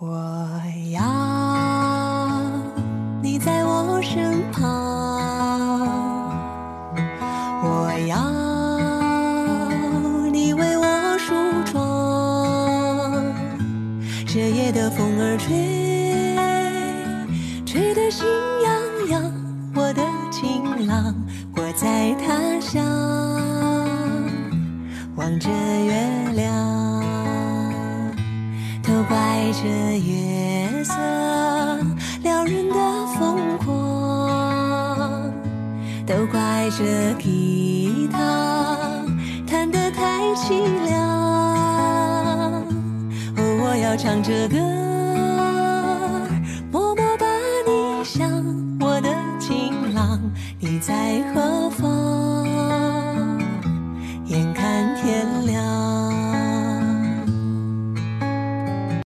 我要你在我身旁，我要你为我梳妆。这夜的风儿吹，吹得心痒痒。我的情郎，我在他乡望着月亮。怪这月色撩人的疯狂，都怪这吉他弹得太凄凉。哦，我要唱着歌，默默把你想，我的情郎，你在何方？